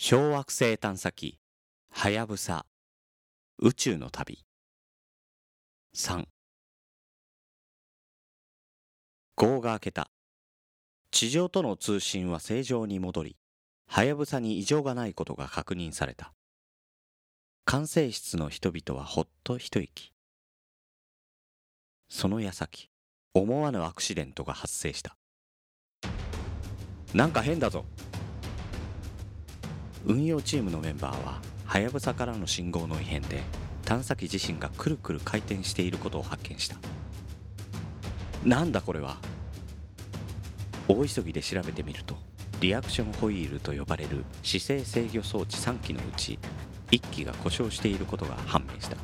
小惑星探査機はやぶさ宇宙の旅。3号が明けた。地上との通信は正常に戻りはやぶさに異常がないことが確認された。管制室の人々はほっと一息。その矢先思わぬアクシデントが発生した。なんか変だぞ。運用チームのメンバーははやぶさからの信号の異変で探査機自身がくるくる回転していることを発見した。なんだこれは？大急ぎで調べてみるとリアクションホイールと呼ばれる姿勢制御装置3機のうち1機が故障していることが判明した。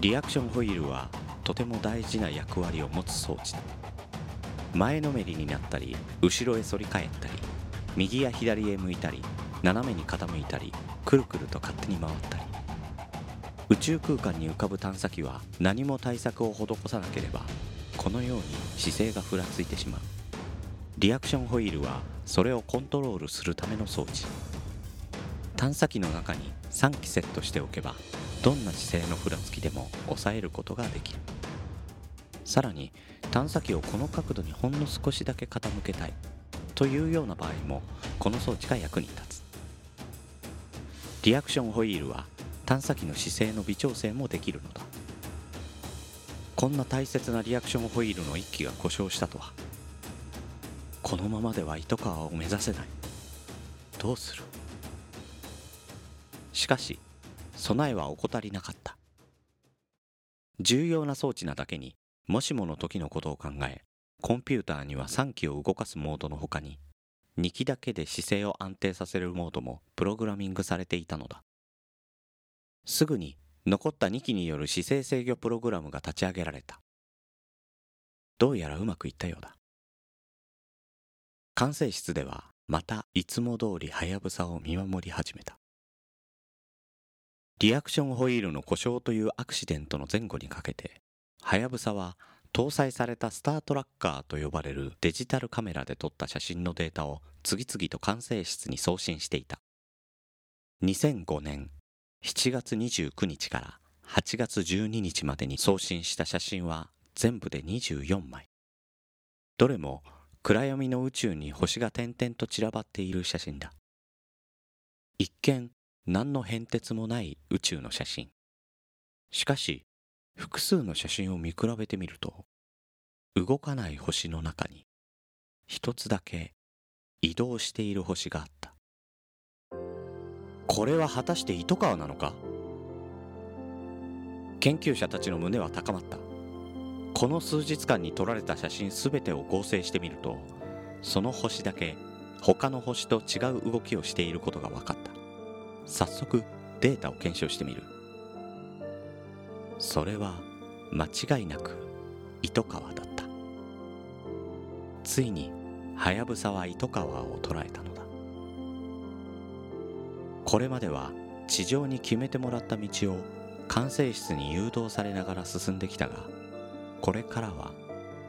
リアクションホイールはとても大事な役割を持つ装置だ。前のめりになったり後ろへ反り返ったり右や左へ向いたり斜めに傾いたりくるくると勝手に回ったり。宇宙空間に浮かぶ探査機は何も対策を施さなければこのように姿勢がふらついてしまう。リアクションホイールはそれをコントロールするための装置。探査機の中に3機セットしておけばどんな姿勢のふらつきでも抑えることができる。さらに探査機をこの角度にほんの少しだけ傾けたい。というような場合もこの装置が役に立つ。リアクションホイールは探査機の姿勢の微調整もできるのだ。こんな大切なリアクションホイールの1機が故障したとは。このままでは糸川を目指せない。どうする？しかし備えは怠りなかった。重要な装置なだけにもしもの時のことを考えコンピューターには3機を動かすモードの他に2機だけで姿勢を安定させるモードもプログラミングされていたのだ。すぐに残った2機による姿勢制御プログラムが立ち上げられた。どうやらうまくいったようだ。管制室ではまたいつも通りはやぶさを見守り始めた。リアクションホイールの故障というアクシデントの前後にかけてはやぶさは搭載されたスタートラッカーと呼ばれるデジタルカメラで撮った写真のデータを次々と管制室に送信していた。2005年7月29日から8月12日までに送信した写真は全部で24枚。どれも暗闇の宇宙に星が点々と散らばっている写真だ。一見何の変哲もない宇宙の写真。しかし複数の写真を見比べてみると動かない星の中に一つだけ移動している星があった。これは果たして糸川なのか？研究者たちの胸は高まった。この数日間に撮られた写真全てを合成してみるとその星だけ他の星と違う動きをしていることが分かった。早速データを検証してみる。それは間違いなく糸川だった。ついにはやぶさは糸川を捉えたのだ。これまでは地上に決めてもらった道を管制室に誘導されながら進んできたがこれからは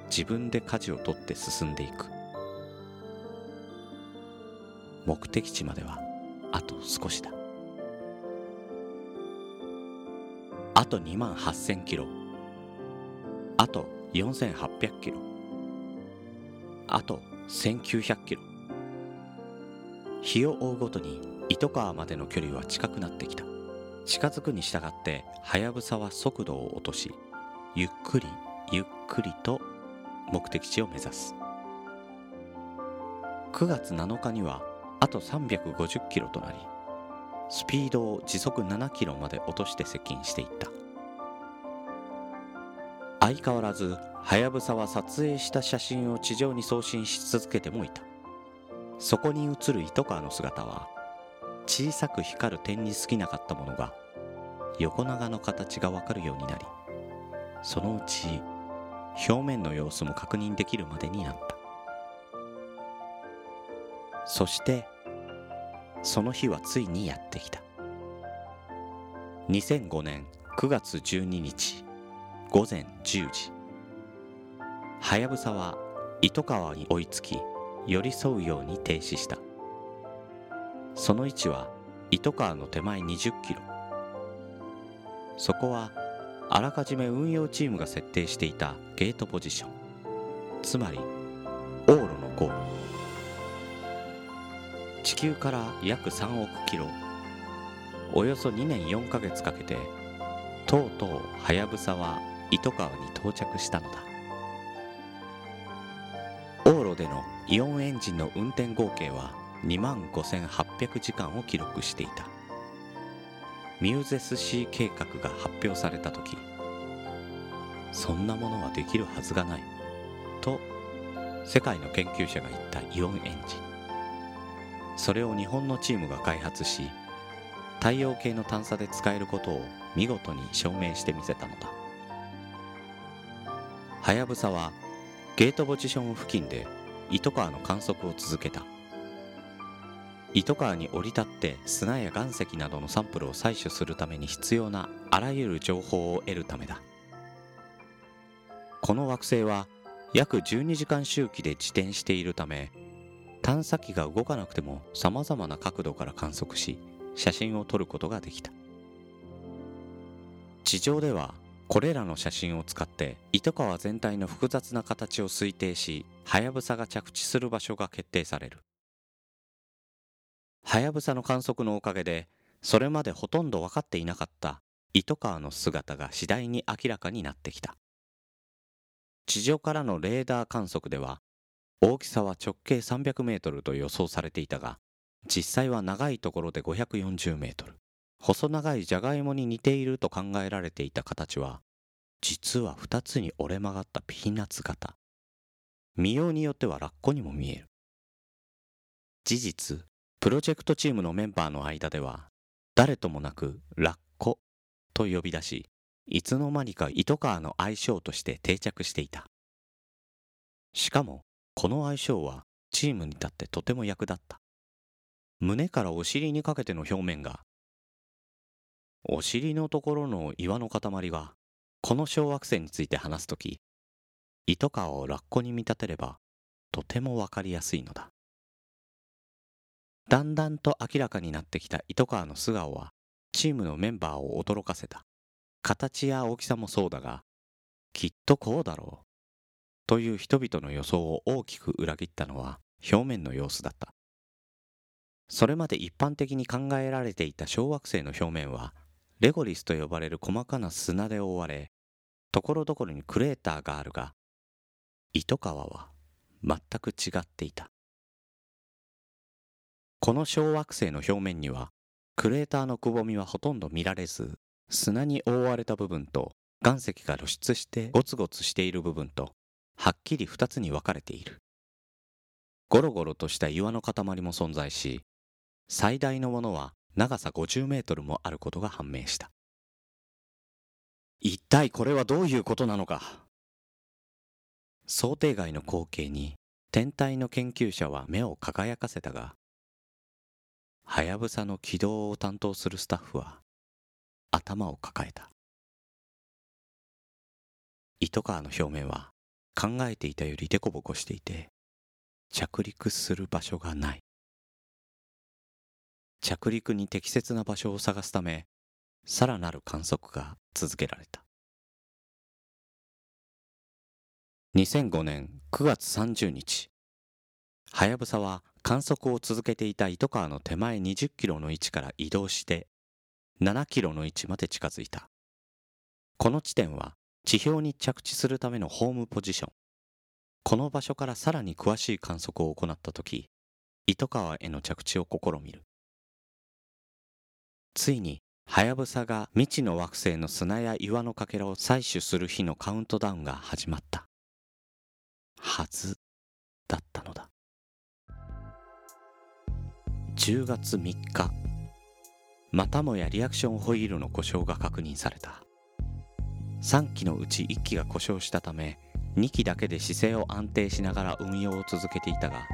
自分で舵を取って進んでいく。目的地まではあと少しだ。と2万8000キロ。あと4800キロ。あと1900キロ。日を追うごとに糸川までの距離は近くなってきた。近づくに従ってはやぶさは速度を落としゆっくりゆっくりと目的地を目指す。9月7日にはあと350キロとなりスピードを時速7キロまで落として接近していった。相変わらずはやぶさは撮影した写真を地上に送信し続けてもいた。そこに映る糸川の姿は小さく光る点に過ぎなかったものが横長の形がわかるようになりそのうち表面の様子も確認できるまでになった。そしてその日はついにやってきた。2005年9月12日。午前10時。はやぶさは糸川に追いつき寄り添うように停止した。その位置は糸川の手前20キロ。そこはあらかじめ運用チームが設定していたゲートポジション。つまり往路のゴール。地球から約3億キロ。およそ2年4ヶ月かけてとうとうはやぶさは糸川に到着したのだ。往路でのイオンエンジンの運転合計は2万5800時間を記録していた。ミューゼスシー計画が発表された時そんなものはできるはずがないと世界の研究者が言ったイオンエンジン。それを日本のチームが開発し太陽系の探査で使えることを見事に証明してみせたのだ。はやぶさはゲートポジション付近で糸川の観測を続けた。糸川に降り立って砂や岩石などのサンプルを採取するために必要なあらゆる情報を得るためだ。この惑星は約12時間周期で自転しているため探査機が動かなくても様々な角度から観測し写真を撮ることができた。地上ではこれらの写真を使って糸川全体の複雑な形を推定しはやぶさが着地する場所が決定される。はやぶさの観測のおかげでそれまでほとんど分かっていなかった糸川の姿が次第に明らかになってきた。地上からのレーダー観測では大きさは直径300メートルと予想されていたが実際は長いところで540メートル。細長いじゃがいもに似ていると考えられていた形は実は2つに折れ曲がったピーナッツ型。見ようによってはラッコにも見える。事実プロジェクトチームのメンバーの間では誰ともなくラッコと呼び出しいつの間にか糸川の愛称として定着していた。しかもこの愛称はチームに立ってとても役立った。胸からお尻にかけての表面がお尻のところの岩の塊はこの小惑星について話すとき糸川をラッコに見立てればとてもわかりやすいのだ。だんだんと明らかになってきた糸川の素顔はチームのメンバーを驚かせた。形や大きさもそうだがきっとこうだろう。という人々の予想を大きく裏切ったのは表面の様子だった。それまで一般的に考えられていた小惑星の表面はレゴリスと呼ばれる細かな砂で覆われところどころにクレーターがあるが糸川は全く違っていた。この小惑星の表面にはクレーターのくぼみはほとんど見られず砂に覆われた部分と岩石が露出してゴツゴツしている部分とはっきり二つに分かれている。ゴロゴロとした岩の塊も存在し最大のものは長さ50メートルもあることが判明した。一体これはどういうことなのか？想定外の光景に天体の研究者は目を輝かせたがはやぶさの軌道を担当するスタッフは頭を抱えた。糸川の表面は考えていたよりデコボコしていて着陸する場所がない。着陸に適切な場所を探すためさらなる観測が続けられた。2005年9月30日はやぶさは観測を続けていた糸川の手前20キロの位置から移動して7キロの位置まで近づいた。この地点は地表に着地するためのホームポジション。この場所からさらに詳しい観測を行った時糸川への着地を試みる。ついにはやぶさが未知の惑星の砂や岩のかけらを採取する日のカウントダウンが始まった。はずだったのだ。10月3日。またもやリアクションホイールの故障が確認された。3機のうち1機が故障したため2機だけで姿勢を安定しながら運用を続けていたが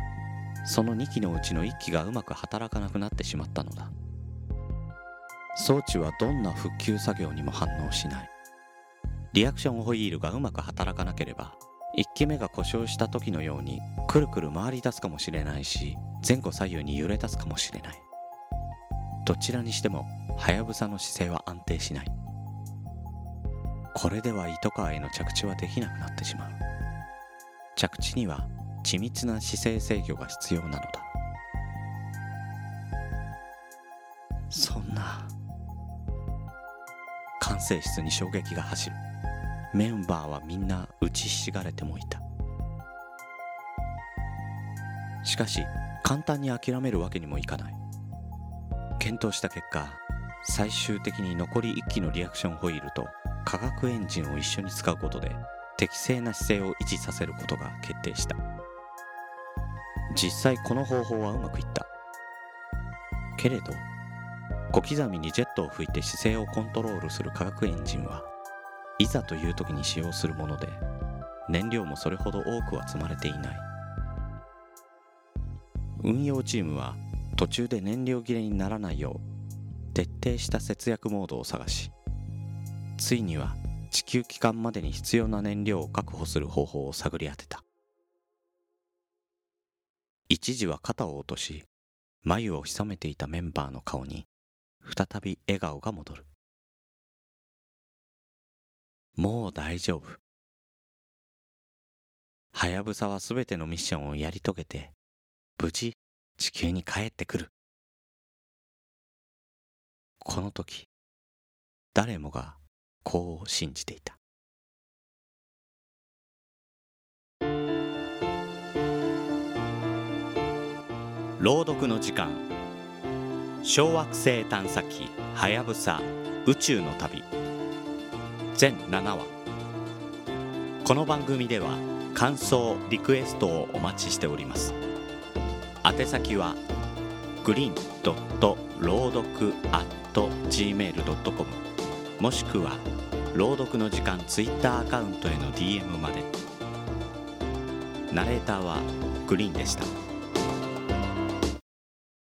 その2機のうちの1機がうまく働かなくなってしまったのだ。装置はどんな復旧作業にも反応しない。リアクションホイールがうまく働かなければ1機目が故障した時のようにくるくる回り出すかもしれないし前後左右に揺れ出すかもしれない。どちらにしてもはやぶさの姿勢は安定しない。これでは糸川への着地はできなくなってしまう。着地には緻密な姿勢制御が必要なのだ。管制室に衝撃が走る。メンバーはみんな打ちひしがれてもいた。しかし簡単に諦めるわけにもいかない。検討した結果最終的に残り1機のリアクションホイールと化学エンジンを一緒に使うことで適正な姿勢を維持させることが決定した。実際この方法はうまくいった。けれど小刻みにジェットを吹いて姿勢をコントロールする化学エンジンはいざという時に使用するもので燃料もそれほど多くは積まれていない。運用チームは途中で燃料切れにならないよう徹底した節約モードを探しついには地球帰還までに必要な燃料を確保する方法を探り当てた。一時は肩を落とし眉を潜めていたメンバーの顔に再び笑顔が戻る。もう大丈夫。はやぶさは全てのミッションをやり遂げて無事地球に帰ってくる。この時誰もがこう信じていた。朗読の時間。小惑星探査機はやぶさ宇宙の旅。全7話。この番組では感想リクエストをお待ちしております。宛先はグリーンドット朗読 at gmail.com もしくは朗読の時間ツイッターアカウントへの DM まで。ナレーターはグリーンでした。